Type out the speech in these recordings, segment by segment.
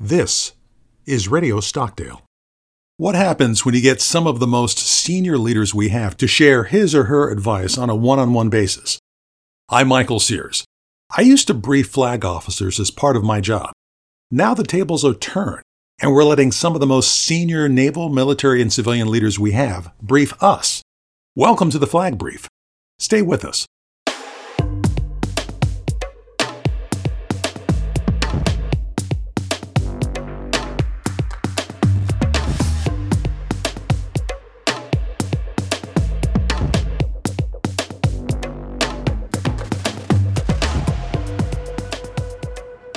This is Radio Stockdale. What happens when you get some of the most senior leaders we have to share his or her advice on a one on one basis? I'm Michael Sears. I used to brief flag officers as part of my job. Now the tables are turned, and we're letting some of the most senior naval, military, and civilian leaders we have brief us. Welcome to the Flag Brief. Stay with us.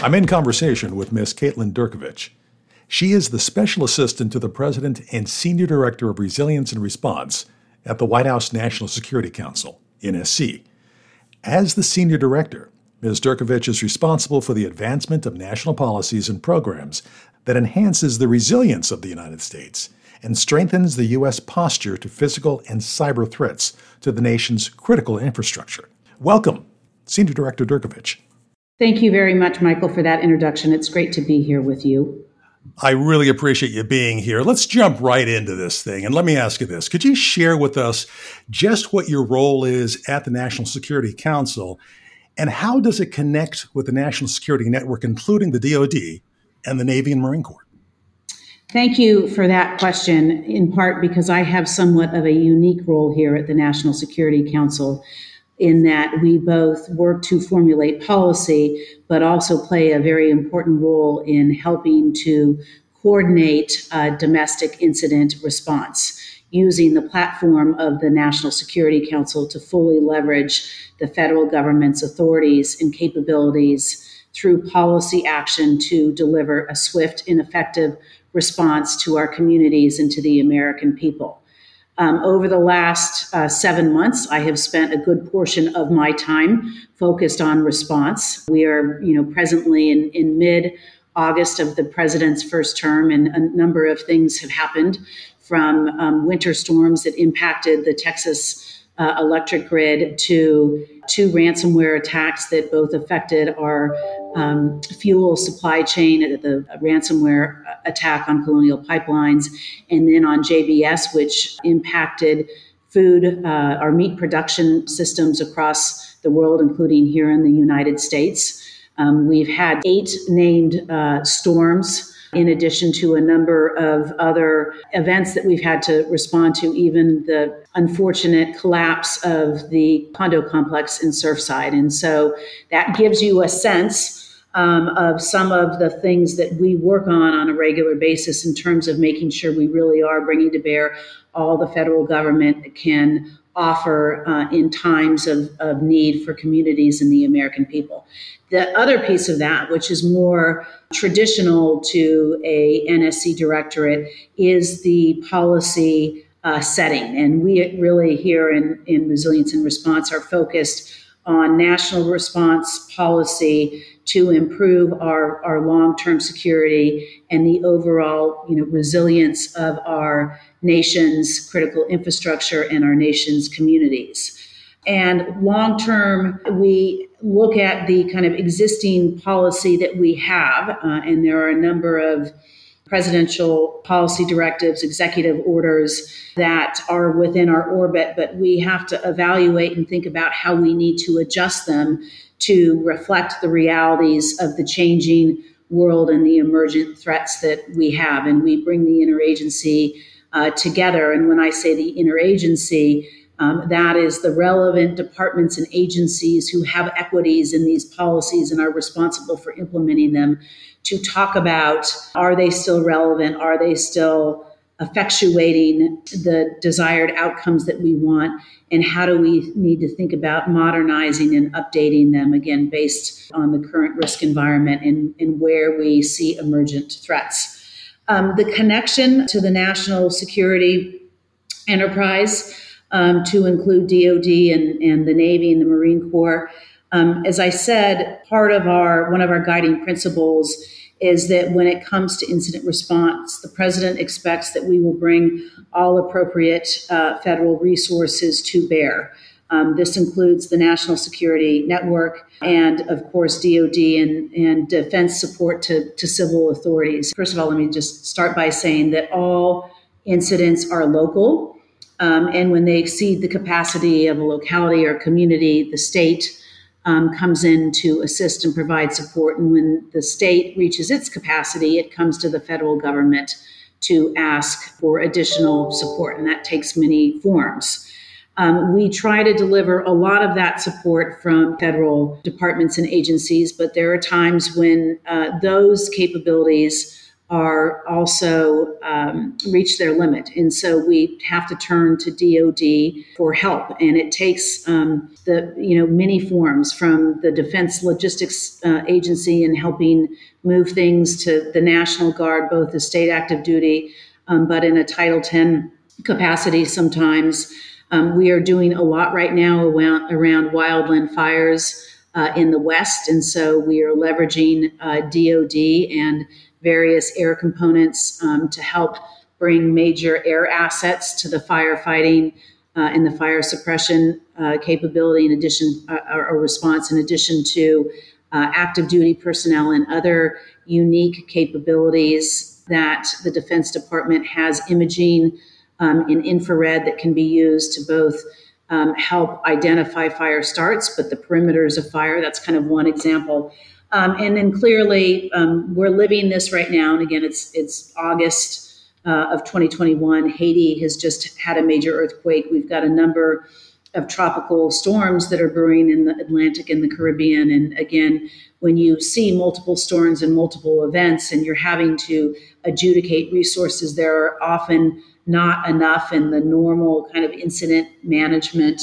I'm in conversation with Ms. Caitlin Durkovich. She is the Special Assistant to the President and Senior Director of Resilience and Response at the White House National Security Council, NSC. As the Senior Director, Ms. Durkovich is responsible for the advancement of national policies and programs that enhances the resilience of the United States and strengthens the U.S. posture to physical and cyber threats to the nation's critical infrastructure. Welcome, Senior Director Durkovich. Thank you very much, Michael, for that introduction. It's great to be here with you. I really appreciate you being here. Let's jump right into this thing. And let me ask you this Could you share with us just what your role is at the National Security Council and how does it connect with the National Security Network, including the DoD and the Navy and Marine Corps? Thank you for that question, in part because I have somewhat of a unique role here at the National Security Council in that we both work to formulate policy, but also play a very important role in helping to coordinate domestic incident response using the platform of the National Security Council to fully leverage the federal government's authorities and capabilities through policy action to deliver a swift and effective response to our communities and to the American people. Um, over the last uh, seven months, I have spent a good portion of my time focused on response. We are, you know, presently in, in mid August of the president's first term, and a number of things have happened from um, winter storms that impacted the Texas uh, electric grid to two ransomware attacks that both affected our um, fuel supply chain, the ransomware attack on Colonial Pipelines, and then on JBS, which impacted food, uh, our meat production systems across the world, including here in the United States. Um, we've had eight named uh, storms in addition to a number of other events that we've had to respond to, even the unfortunate collapse of the condo complex in Surfside. And so that gives you a sense um, of some of the things that we work on on a regular basis in terms of making sure we really are bringing to bear all the federal government can offer uh, in times of, of need for communities and the American people. The other piece of that, which is more traditional to a NSC directorate, is the policy uh, setting. And we really here in, in Resilience and Response are focused on national response policy to improve our, our long-term security and the overall you know, resilience of our nation's critical infrastructure and our nation's communities. And long term, we look at the kind of existing policy that we have, uh, and there are a number of presidential policy directives, executive orders that are within our orbit, but we have to evaluate and think about how we need to adjust them to reflect the realities of the changing world and the emergent threats that we have. And we bring the interagency uh, together. And when I say the interagency, um, that is the relevant departments and agencies who have equities in these policies and are responsible for implementing them to talk about are they still relevant? Are they still effectuating the desired outcomes that we want? And how do we need to think about modernizing and updating them again based on the current risk environment and, and where we see emergent threats? Um, the connection to the national security enterprise um, to include DoD and, and the Navy and the Marine Corps. Um, as I said, part of our one of our guiding principles is that when it comes to incident response, the president expects that we will bring all appropriate uh, federal resources to bear. Um, this includes the National Security Network and, of course, DoD and, and defense support to, to civil authorities. First of all, let me just start by saying that all incidents are local. Um, and when they exceed the capacity of a locality or community, the state um, comes in to assist and provide support. And when the state reaches its capacity, it comes to the federal government to ask for additional support. And that takes many forms. Um, we try to deliver a lot of that support from federal departments and agencies, but there are times when uh, those capabilities are also um, reach their limit. And so we have to turn to DoD for help. And it takes um, the, you know, many forms from the Defense Logistics uh, Agency and helping move things to the National Guard, both the state active duty, um, but in a Title 10 capacity sometimes. Um, we are doing a lot right now around, around wildland fires uh, in the West. And so we are leveraging uh, DoD and various air components um, to help bring major air assets to the firefighting uh, and the fire suppression uh, capability in addition uh, or response in addition to uh, active duty personnel and other unique capabilities that the defense department has imaging um, in infrared that can be used to both um, help identify fire starts but the perimeters of fire. That's kind of one example um, and then clearly, um, we're living this right now. And again, it's it's August uh, of 2021. Haiti has just had a major earthquake. We've got a number of tropical storms that are brewing in the Atlantic and the Caribbean. And again, when you see multiple storms and multiple events, and you're having to adjudicate resources, there are often not enough in the normal kind of incident management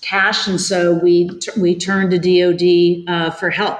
cache. And so we we turn to DoD uh, for help.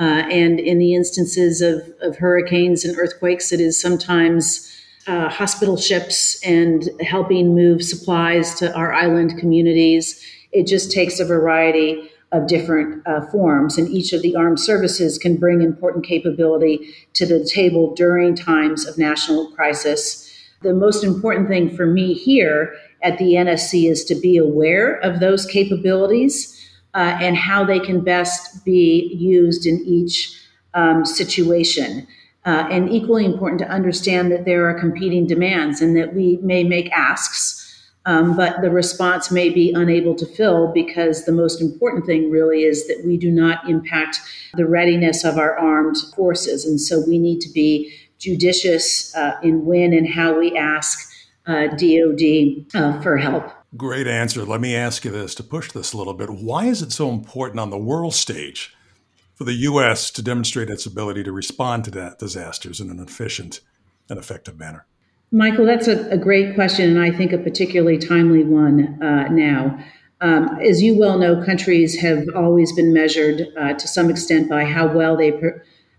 Uh, and in the instances of, of hurricanes and earthquakes, it is sometimes uh, hospital ships and helping move supplies to our island communities. It just takes a variety of different uh, forms, and each of the armed services can bring important capability to the table during times of national crisis. The most important thing for me here at the NSC is to be aware of those capabilities uh, and how they can best be used in each um, situation. Uh, and equally important to understand that there are competing demands and that we may make asks, um, but the response may be unable to fill because the most important thing really is that we do not impact the readiness of our armed forces. And so we need to be judicious uh, in when and how we ask DoD uh, uh, for help. Great answer. Let me ask you this to push this a little bit. Why is it so important on the world stage for the U.S. to demonstrate its ability to respond to that disasters in an efficient and effective manner? Michael, that's a, a great question, and I think a particularly timely one uh, now. Um, as you well know, countries have always been measured uh, to some extent by how well they pre-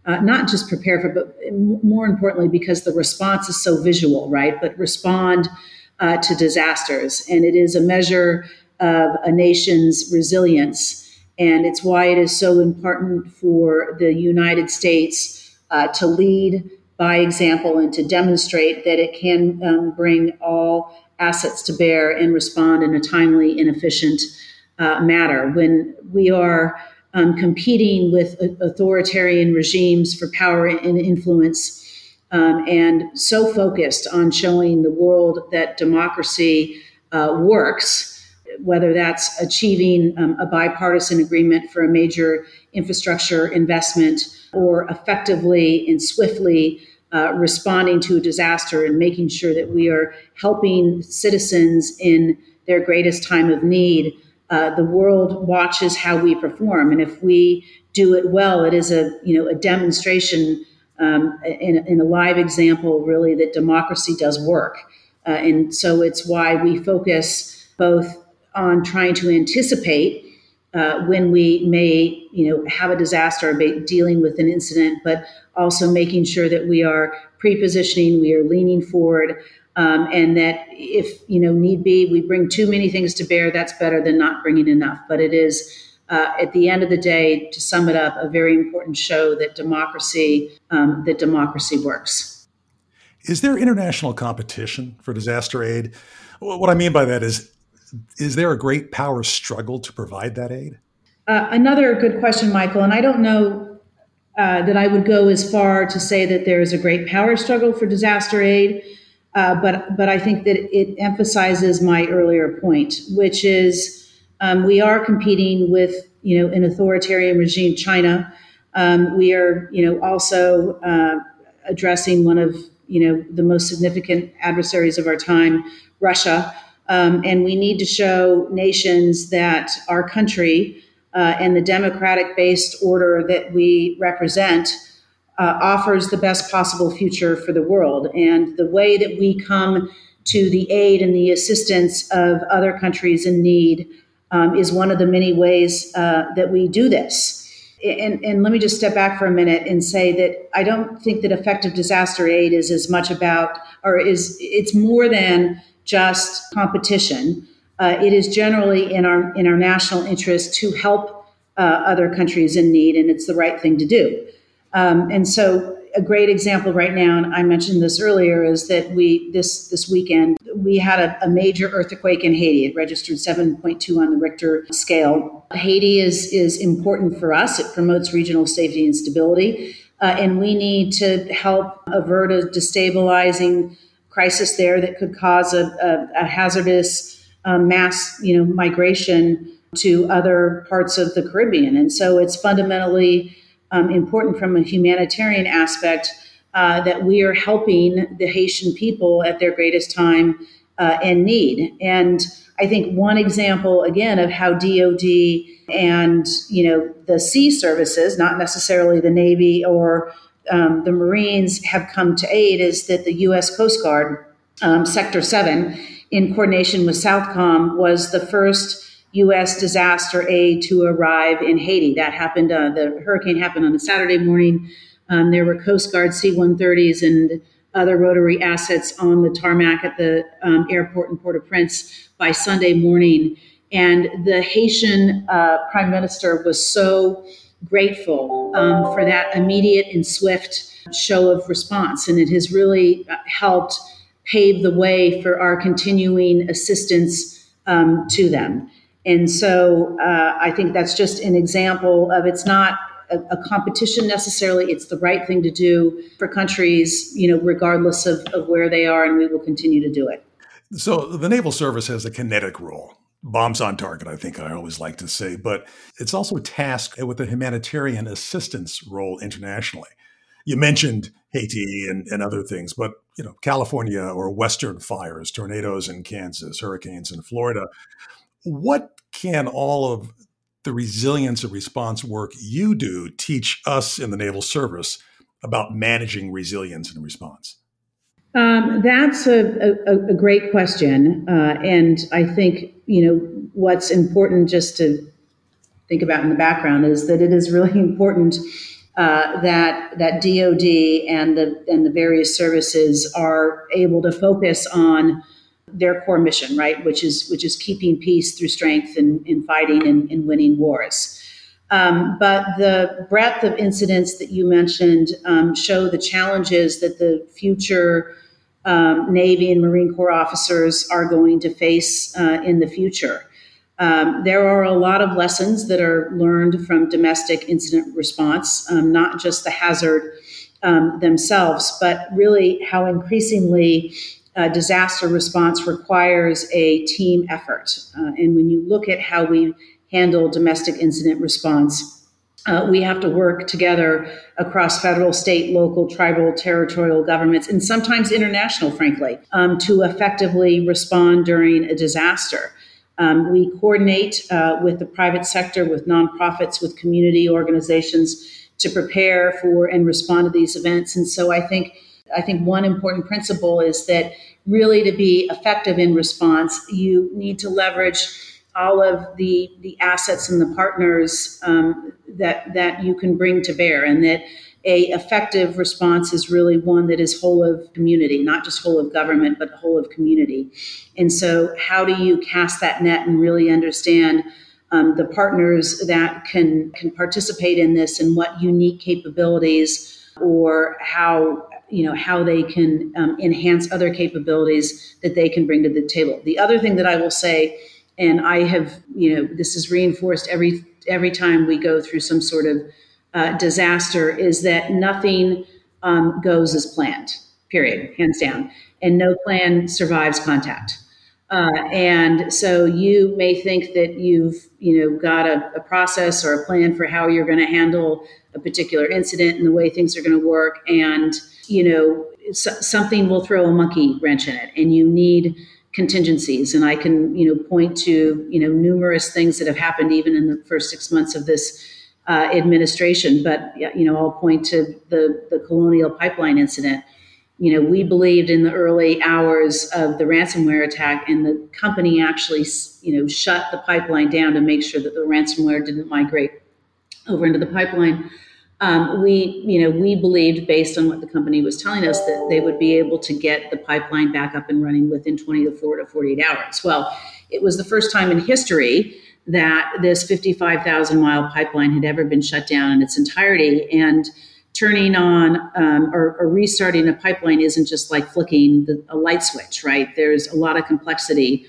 uh, not just prepare for, but more importantly, because the response is so visual, right? But respond uh, to disasters. And it is a measure of a nation's resilience. And it's why it is so important for the United States uh, to lead by example and to demonstrate that it can um, bring all assets to bear and respond in a timely and efficient uh, manner. When we are um, competing with authoritarian regimes for power and influence, um, and so focused on showing the world that democracy uh, works, whether that's achieving um, a bipartisan agreement for a major infrastructure investment or effectively and swiftly uh, responding to a disaster and making sure that we are helping citizens in their greatest time of need. Uh, the world watches how we perform, and if we do it well, it is a you know a demonstration um, in, in, a live example, really, that democracy does work. Uh, and so it's why we focus both on trying to anticipate uh, when we may, you know, have a disaster, dealing with an incident, but also making sure that we are pre-positioning, we are leaning forward, um, and that if you know need be, we bring too many things to bear. That's better than not bringing enough. But it is uh, at the end of the day, to sum it up, a very important show that democracy um, that democracy works. Is there international competition for disaster aid? What I mean by that is is there a great power struggle to provide that aid? Uh, another good question, Michael, and I don't know uh, that I would go as far to say that there is a great power struggle for disaster aid, uh, but but I think that it emphasizes my earlier point, which is um, we are competing with you know an authoritarian regime, China. Um, we are you know also uh, addressing one of you know the most significant adversaries of our time, Russia, um, and we need to show nations that our country uh, and the democratic based order that we represent uh, offers the best possible future for the world. And the way that we come to the aid and the assistance of other countries in need um, is one of the many ways uh, that we do this. And, and, let me just step back for a minute and say that I don't think that effective disaster aid is as much about, or is it's more than just competition uh, it is generally in our in our national interest to help uh, other countries in need, and it's the right thing to do. Um, and so, a great example right now, and I mentioned this earlier, is that we this this weekend we had a, a major earthquake in Haiti. It registered 7.2 on the Richter scale. Haiti is is important for us. It promotes regional safety and stability, uh, and we need to help avert a destabilizing crisis there that could cause a, a, a hazardous um, mass, you know, migration to other parts of the Caribbean. And so it's fundamentally um, important from a humanitarian aspect uh, that we are helping the Haitian people at their greatest time uh, and need. And I think one example again of how DoD and you know the sea services, not necessarily the Navy or um, the Marines, have come to aid is that the U.S. Coast Guard, um, Sector Seven, in coordination with Southcom, was the first U.S. disaster aid to arrive in Haiti. That happened, uh, the hurricane happened on a Saturday morning. Um, there were Coast Guard C 130s and other rotary assets on the tarmac at the um, airport in Port au Prince by Sunday morning. And the Haitian uh, prime minister was so grateful um, for that immediate and swift show of response. And it has really uh, helped pave the way for our continuing assistance um, to them. And so uh, I think that's just an example of it's not a, a, competition necessarily. It's the right thing to do for countries, you know, regardless of, of where they are, and we will continue to do it. So the Naval Service has a kinetic role. Bombs on target, I think I always like to say, but it's also tasked with a humanitarian assistance role internationally. You mentioned Haiti and, and other things, but you know, California or Western fires, tornadoes in Kansas, hurricanes in Florida. What can all of the resilience and response work you do teach us in the Naval Service about managing resilience and response? Um, that's a, a, a, great question. Uh, and I think, you know, what's important just to think about in the background is that it is really important uh, that that DoD and the and the various services are able to focus on their core mission, right, which is which is keeping peace through strength and, in fighting and, and, winning wars. Um, but the breadth of incidents that you mentioned um, show the challenges that the future um, Navy and Marine Corps officers are going to face uh, in the future. Um, there are a lot of lessons that are learned from domestic incident response, um, not just the hazard um, themselves, but really how increasingly uh, disaster response requires a team effort. Uh, and when you look at how we handle domestic incident response, uh, we have to work together across federal, state, local, tribal, territorial governments, and sometimes international, frankly, um, to effectively respond during a disaster. Um, we coordinate uh, with the private sector, with nonprofits, with community organizations to prepare for and respond to these events. And so I think I think one important principle is that really to be effective in response, you need to leverage all of the the assets and the partners um, that that you can bring to bear, and that a effective response is really one that is whole of community, not just whole of government, but whole of community. And so, how do you cast that net and really understand um, the partners that can can participate in this and what unique capabilities or how you know how they can um, enhance other capabilities that they can bring to the table. The other thing that I will say and I have, you know, this is reinforced every every time we go through some sort of uh, disaster, is that nothing um, goes as planned. Period, hands down, and no plan survives contact. Uh, and so you may think that you've, you know, got a, a process or a plan for how you're going to handle a particular incident and the way things are going to work, and you know, something will throw a monkey wrench in it, and you need contingencies. And I can, you know, point to, you know, numerous things that have happened even in the first six months of this uh, administration. But, you know, I'll point to the, the Colonial Pipeline incident. You know, we believed in the early hours of the ransomware attack, and the company actually, you know, shut the pipeline down to make sure that the ransomware didn't migrate over into the pipeline um, we, you know, we believed based on what the company was telling us that they would be able to get the pipeline back up and running within 20 to 4 to 48 hours. Well, it was the first time in history that this 55,000 mile pipeline had ever been shut down in its entirety. And turning on um, or, or, restarting a pipeline isn't just like flicking the, a light switch, right? There's a lot of complexity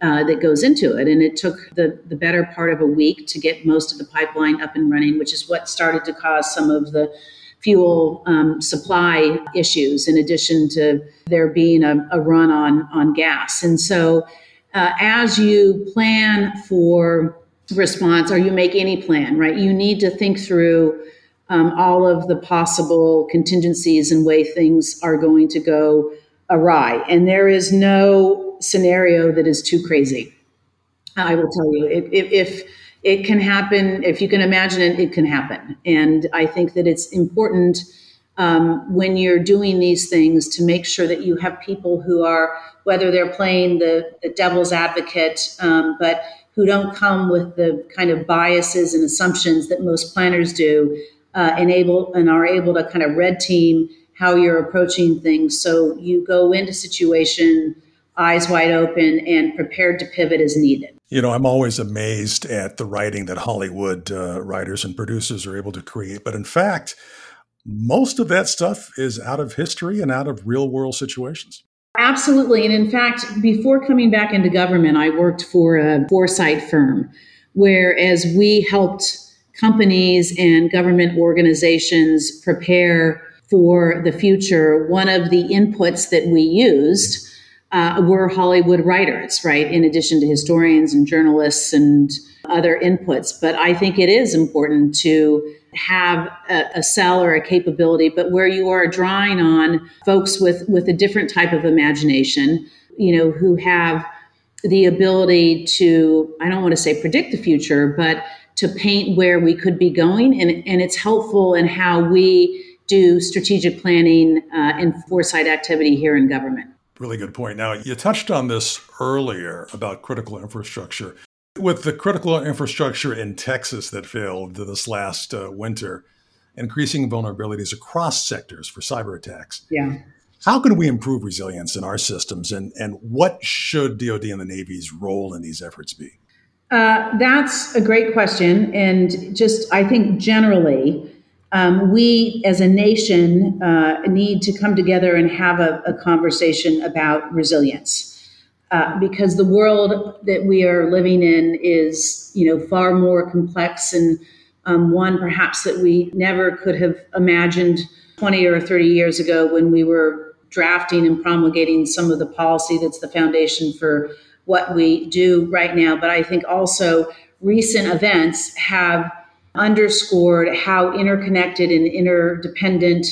uh, that goes into it. And it took the, the better part of a week to get most of the pipeline up and running, which is what started to cause some of the fuel um, supply issues, in addition to there being a, a run on, on gas. And so, uh, as you plan for response, or you make any plan, right, you need to think through um, all of the possible contingencies and way things are going to go awry. And there is no scenario that is too crazy. I will tell you, if, if, it can happen, if you can imagine it, it can happen. And I think that it's important um, when you're doing these things to make sure that you have people who are, whether they're playing the, the devil's advocate, um, but who don't come with the kind of biases and assumptions that most planners do, uh, and are able to kind of red team how you're approaching things. So you go into situation eyes wide open and prepared to pivot as needed. You know, I'm always amazed at the writing that Hollywood uh, writers and producers are able to create. But in fact, most of that stuff is out of history and out of real world situations. Absolutely. And in fact, before coming back into government, I worked for a foresight firm where as we helped companies and government organizations prepare for the future, one of the inputs that we used uh, were Hollywood writers, right? In addition to historians and journalists and other inputs. But I think it is important to have a, a cell or a capability, but where you are drawing on folks with, with a different type of imagination, you know, who have the ability to, I don't want to say predict the future, but to paint where we could be going. And, and it's helpful in how we do strategic planning uh, and foresight activity here in government really good point. Now, you touched on this earlier about critical infrastructure. With the critical infrastructure in Texas that failed this last uh, winter, increasing vulnerabilities across sectors for cyber attacks. Yeah. How can we improve resilience in our systems, and, and what should DoD and the Navy's role in these efforts be? Uh, that's a great question. And just, I think generally, um, we as a nation uh, need to come together and have a, a conversation about resilience. Uh, because the world that we are living in is, you know, far more complex and um, one perhaps that we never could have imagined 20 or 30 years ago when we were drafting and promulgating some of the policy that's the foundation for what we do right now. But I think also recent events have underscored how interconnected and interdependent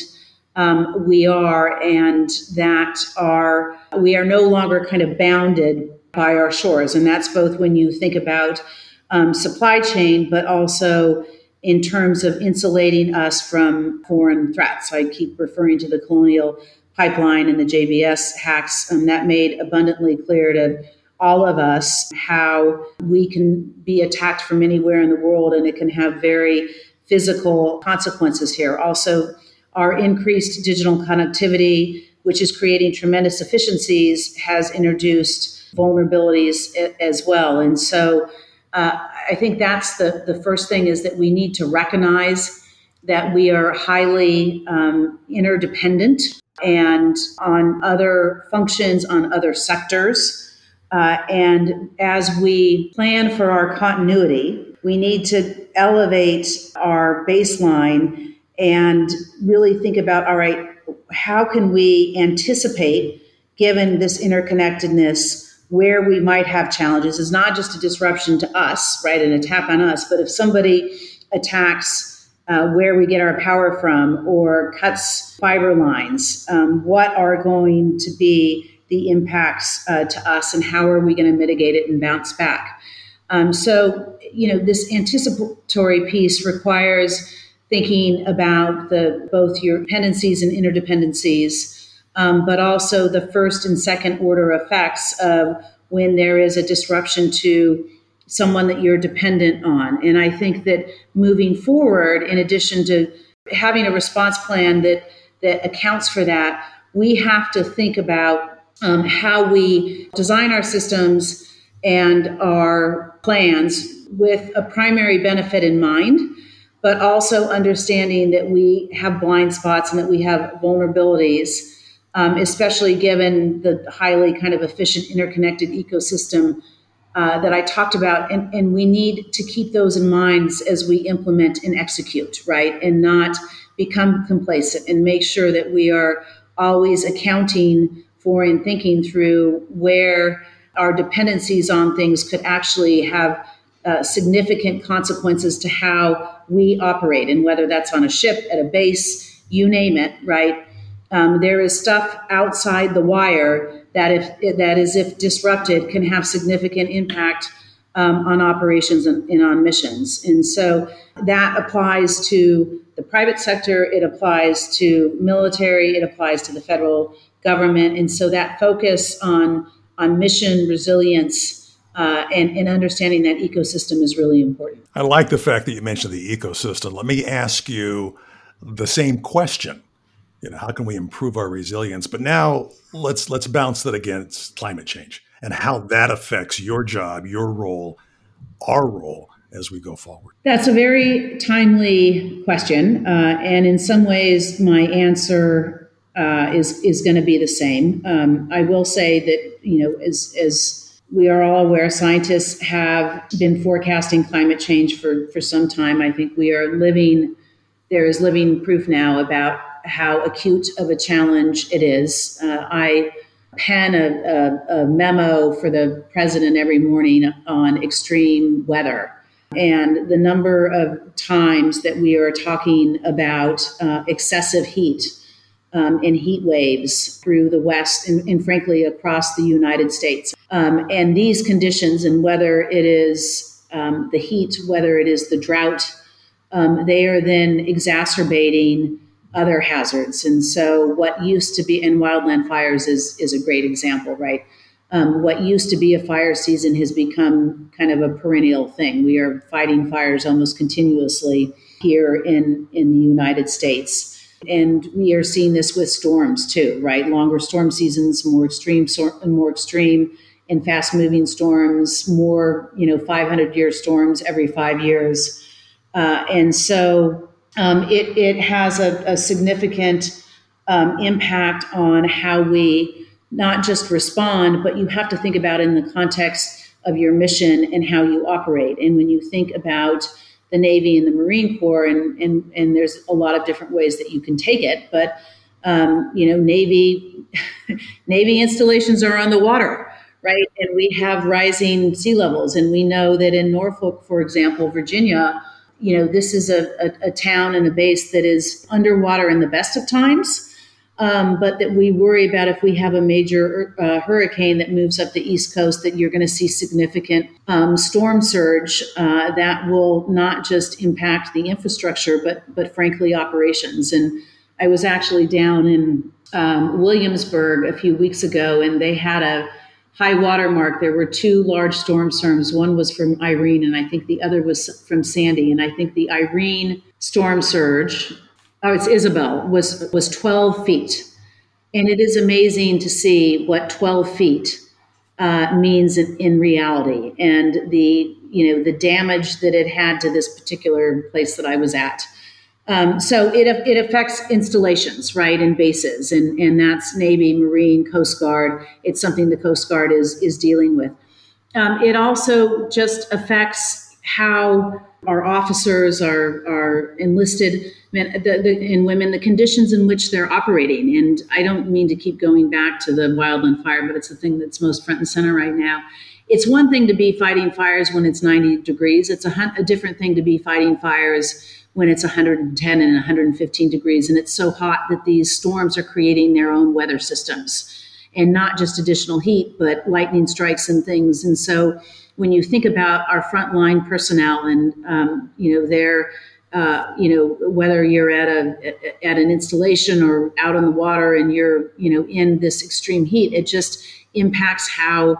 um, we are, and that our we are no longer kind of bounded by our shores, and that's both when you think about um, supply chain, but also in terms of insulating us from foreign threats. I keep referring to the colonial pipeline and the JBS hacks, and that made abundantly clear to all of us how we can be attacked from anywhere in the world and it can have very physical consequences here. Also, our increased digital connectivity, which is creating tremendous efficiencies, has introduced vulnerabilities as well. And so uh, I think that's the, the first thing is that we need to recognize that we are highly um, interdependent and on other functions, on other sectors Uh, and as we plan for our continuity, we need to elevate our baseline and really think about all right, how can we anticipate, given this interconnectedness, where we might have challenges? Is not just a disruption to us, right, an attack on us, but if somebody attacks uh, where we get our power from or cuts fiber lines, um, what are going to be the impacts uh, to us and how are we going to mitigate it and bounce back? Um, so, you know, this anticipatory piece requires thinking about the both your dependencies and interdependencies, um, but also the first and second order effects of when there is a disruption to someone that you're dependent on. And I think that moving forward, in addition to having a response plan that that accounts for that, we have to think about um, how we design our systems and our plans with a primary benefit in mind, but also understanding that we have blind spots and that we have vulnerabilities, um, especially given the highly kind of efficient interconnected ecosystem uh, that I talked about. And, and we need to keep those in mind as we implement and execute, right? And not become complacent and make sure that we are always accounting for and thinking through where our dependencies on things could actually have uh, significant consequences to how we operate, and whether that's on a ship, at a base, you name it, right? Um, there is stuff outside the wire that, if that is, if disrupted, can have significant impact um, on operations and, and on missions. And so that applies to the private sector, it applies to military, it applies to the federal government, and so that focus on on mission resilience uh, and, and understanding that ecosystem is really important. I like the fact that you mentioned the ecosystem. Let me ask you the same question. You know, how can we improve our resilience? But now let's let's bounce that against climate change and how that affects your job, your role, our role as we go forward? That's a very timely question. Uh, and in some ways, my answer uh, is is going to be the same. Um, I will say that you know as as we are all aware, scientists have been forecasting climate change for for some time. I think we are living there is living proof now about how acute of a challenge it is. Uh, I pen a, a, a, memo for the president every morning on extreme weather. And the number of times that we are talking about uh, excessive heat um, in heat waves through the West and, and frankly across the United States. Um, and these conditions, and whether it is um, the heat, whether it is the drought, um, they are then exacerbating other hazards. And so, what used to be, and wildland fires is, is a great example, right? Um, what used to be a fire season has become kind of a perennial thing. We are fighting fires almost continuously here in, in the United States. And we are seeing this with storms too, right? Longer storm seasons, more extreme, more extreme and fast moving storms, more, you know, 500 year storms every five years. Uh, and so um, it, it has a, a significant um, impact on how we not just respond, but you have to think about in the context of your mission and how you operate. And when you think about the Navy and the Marine Corps, and and and there's a lot of different ways that you can take it. But um, you know, Navy Navy installations are on the water, right? And we have rising sea levels, and we know that in Norfolk, for example, Virginia, you know, this is a, a, a town and a base that is underwater in the best of times um, but that we worry about if we have a major uh, hurricane that moves up the East Coast, that you're going to see significant um, storm surge uh, that will not just impact the infrastructure, but but frankly operations. And I was actually down in um, Williamsburg a few weeks ago, and they had a high water mark. There were two large storm surges. One was from Irene, and I think the other was from Sandy. And I think the Irene storm surge oh, it's Isabel, was was 12 feet. And it is amazing to see what 12 feet uh, means in, in, reality and the you know the damage that it had to this particular place that I was at. Um, so it, it affects installations, right, and bases, and, and that's Navy, Marine, Coast Guard. It's something the Coast Guard is, is dealing with. Um, it also just affects how our officers are, are enlisted men, the, the, and women, the conditions in which they're operating. And I don't mean to keep going back to the wildland fire, but it's the thing that's most front and center right now. It's one thing to be fighting fires when it's 90 degrees. It's a, a different thing to be fighting fires when it's 110 and 115 degrees and it's so hot that these storms are creating their own weather systems and not just additional heat but lightning strikes and things and so when you think about our frontline personnel and um, you know their uh, you know whether you're at a at an installation or out on the water and you're you know in this extreme heat it just impacts how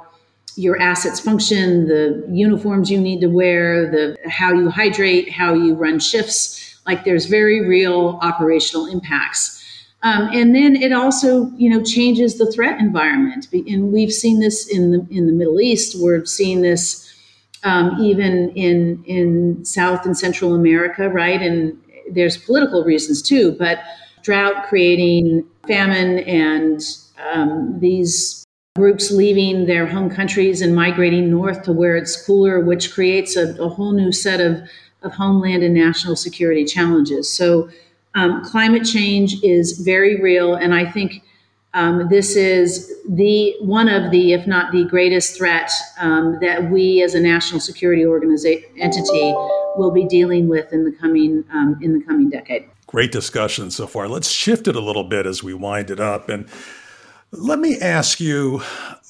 your assets function, the uniforms you need to wear, the how you hydrate, how you run shifts. Like there's very real operational impacts. Um, and then it also, you know, changes the threat environment. And we've seen this in the in the Middle East. We're seeing this um, even in in South and Central America, right? And there's political reasons too, but drought creating famine and um, these groups leaving their home countries and migrating north to where it's cooler, which creates a, a whole new set of, of homeland and national security challenges. So, um, climate change is very real, and I think um, this is the one of the, if not the greatest threat um, that we as a national security organization entity will be dealing with in the coming um, in the coming decade. Great discussion so far. Let's shift it a little bit as we wind it up and let me ask you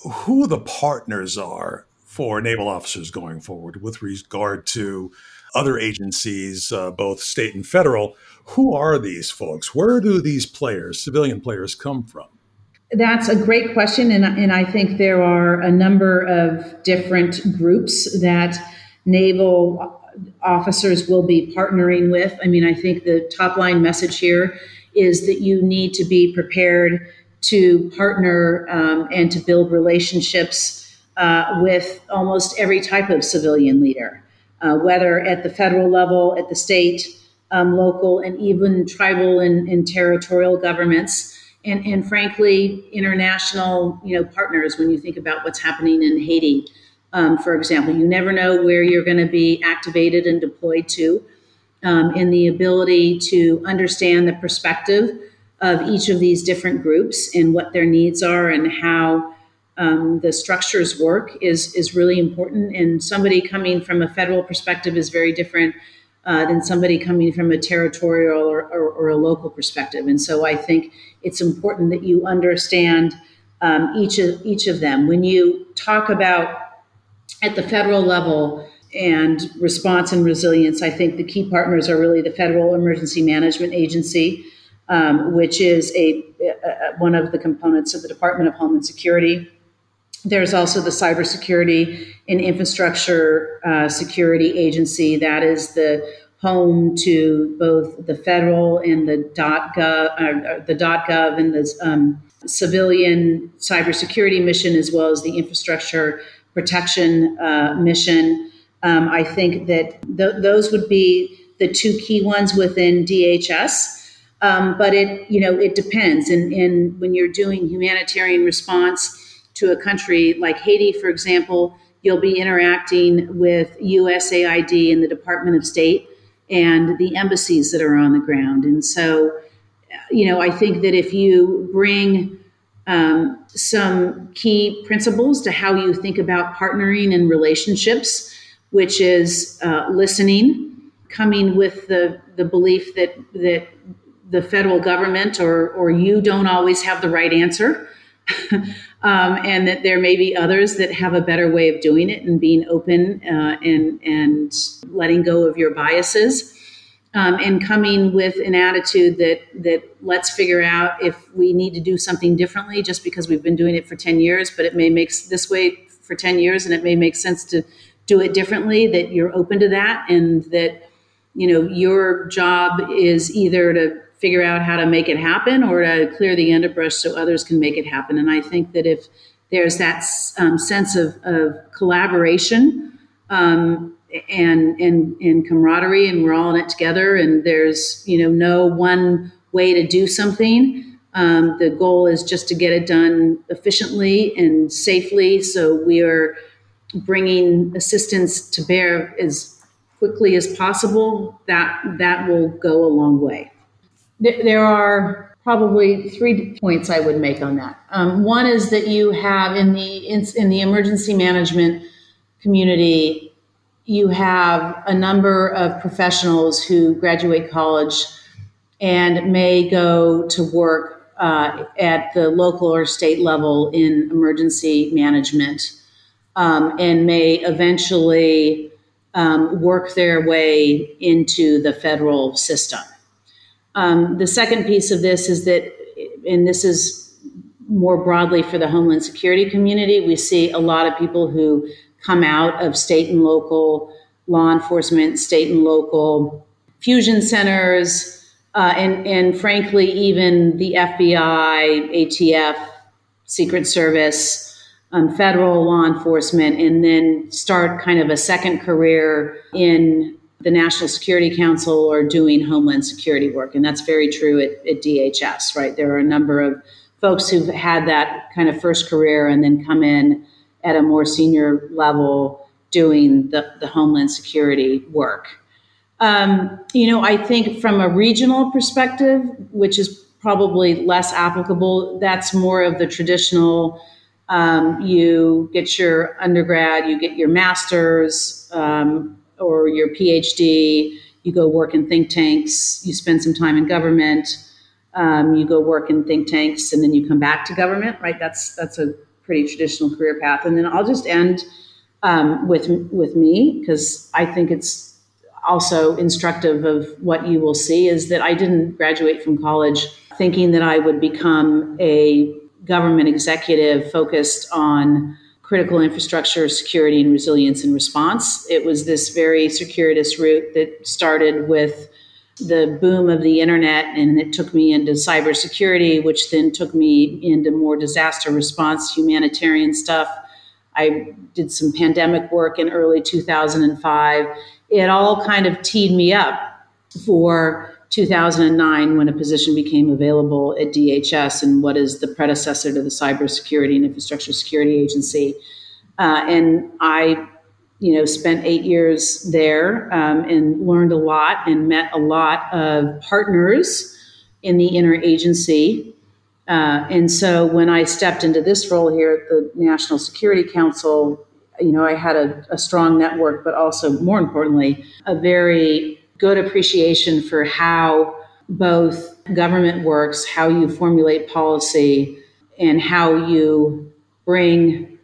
who the partners are for naval officers going forward with regard to other agencies, uh, both state and federal. Who are these folks? Where do these players, civilian players, come from? That's a great question. And, and I think there are a number of different groups that naval officers will be partnering with. I mean, I think the top line message here is that you need to be prepared to partner um, and to build relationships uh, with almost every type of civilian leader, uh, whether at the federal level, at the state, um, local, and even tribal and, and territorial governments. And, and, frankly, international, you know, partners. When you think about what's happening in Haiti, um, for example, you never know where you're going to be activated and deployed to. Um, and the ability to understand the perspective of each of these different groups and what their needs are and how um, the structures work is is really important. And somebody coming from a federal perspective is very different uh, than somebody coming from a territorial or, or, or, a local perspective. And so I think it's important that you understand um, each of each of them when you talk about at the federal level and response and resilience. I think the key partners are really the Federal Emergency Management Agency um, which is a, a, one of the components of the Department of Homeland Security. There's also the Cybersecurity and Infrastructure uh, Security Agency. That is the home to both the federal and the .gov, uh, the .gov and the um, civilian cybersecurity mission, as well as the infrastructure protection uh, mission. Um, I think that th- those would be the two key ones within DHS. Um, but it, you know, it depends. And, and when you're doing humanitarian response to a country like Haiti, for example, you'll be interacting with USAID and the Department of State and the embassies that are on the ground. And so, you know, I think that if you bring um, some key principles to how you think about partnering and relationships, which is uh, listening, coming with the the belief that that the federal government or, or you don't always have the right answer. um, and that there may be others that have a better way of doing it and being open uh, and, and letting go of your biases. Um, and coming with an attitude that that let's figure out if we need to do something differently just because we've been doing it for 10 years but it may make this way for 10 years and it may make sense to do it differently that you're open to that and that you know your job is either to figure out how to make it happen or to clear the underbrush so others can make it happen. And I think that if there's that um, sense of, of collaboration um, and and and camaraderie, and we're all in it together. And there's you know no one way to do something. Um, the goal is just to get it done efficiently and safely. So we are bringing assistance to bear as quickly as possible. That that will go a long way. There are probably three points I would make on that. Um, one is that you have in the in, in the emergency management community, you have a number of professionals who graduate college and may go to work uh, at the local or state level in emergency management um, and may eventually um, work their way into the federal system. Um, the second piece of this is that, and this is more broadly for the Homeland Security community, we see a lot of people who come out of state and local law enforcement, state and local fusion centers, uh, and, and frankly, even the FBI, ATF, Secret Service, um, federal law enforcement, and then start kind of a second career in the National Security Council or doing Homeland Security work. And that's very true at, at DHS, right? There are a number of folks who've had that kind of first career and then come in at a more senior level doing the, the Homeland Security work. Um, you know, I think from a regional perspective, which is probably less applicable, that's more of the traditional. Um, you get your undergrad, you get your master's um, or your PhD, you go work in think tanks, you spend some time in government, um, you go work in think tanks, and then you come back to government. Right? That's that's a pretty traditional career path. And then I'll just end um, with with me because I think it's also instructive of what you will see is that I didn't graduate from college thinking that I would become a government executive focused on critical infrastructure, security, and resilience and response. It was this very circuitous route that started with the boom of the internet and it took me into cybersecurity, which then took me into more disaster response, humanitarian stuff. I did some pandemic work in early 2005 it all kind of teed me up for 2009 when a position became available at DHS and what is the predecessor to the Cybersecurity and Infrastructure Security Agency. Uh, and I, you know, spent eight years there um, and learned a lot and met a lot of partners in the interagency. Uh, and so when I stepped into this role here at the National Security Council, you know, I had a, a strong network, but also more importantly, a very good appreciation for how both government works, how you formulate policy, and how you bring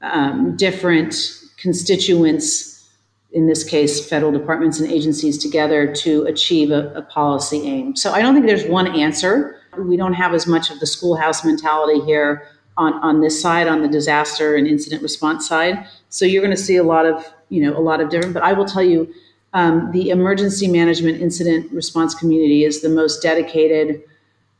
um, different constituents, in this case, federal departments and agencies, together to achieve a, a policy aim. So I don't think there's one answer. We don't have as much of the schoolhouse mentality here on, on this side, on the disaster and incident response side. So you're going to see a lot of, you know, a lot of different, but I will tell you, um, the emergency management incident response community is the most dedicated,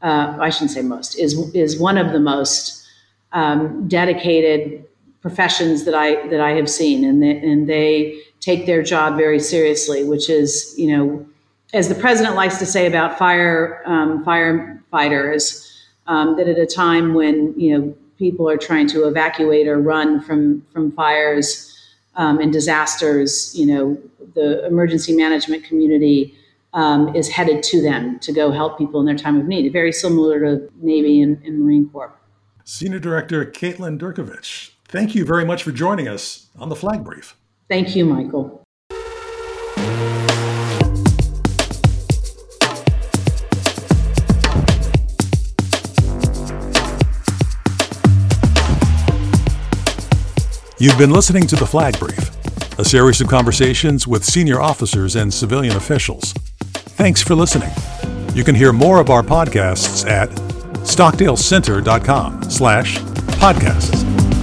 uh, I shouldn't say most, is, is one of the most um, dedicated professions that I, that I have seen. And they, and they take their job very seriously, which is, you know, as the president likes to say about fire um, firefighters, um, that at a time when you know people are trying to evacuate or run from from fires um, and disasters, you know, the emergency management community um, is headed to them to go help people in their time of need. Very similar to Navy and, and Marine Corps. Senior Director Caitlin Durkovich, thank you very much for joining us on the Flag Brief. Thank you, Michael. You've been listening to The Flag Brief, a series of conversations with senior officers and civilian officials. Thanks for listening. You can hear more of our podcasts at stockdalecenter.com slash podcasts.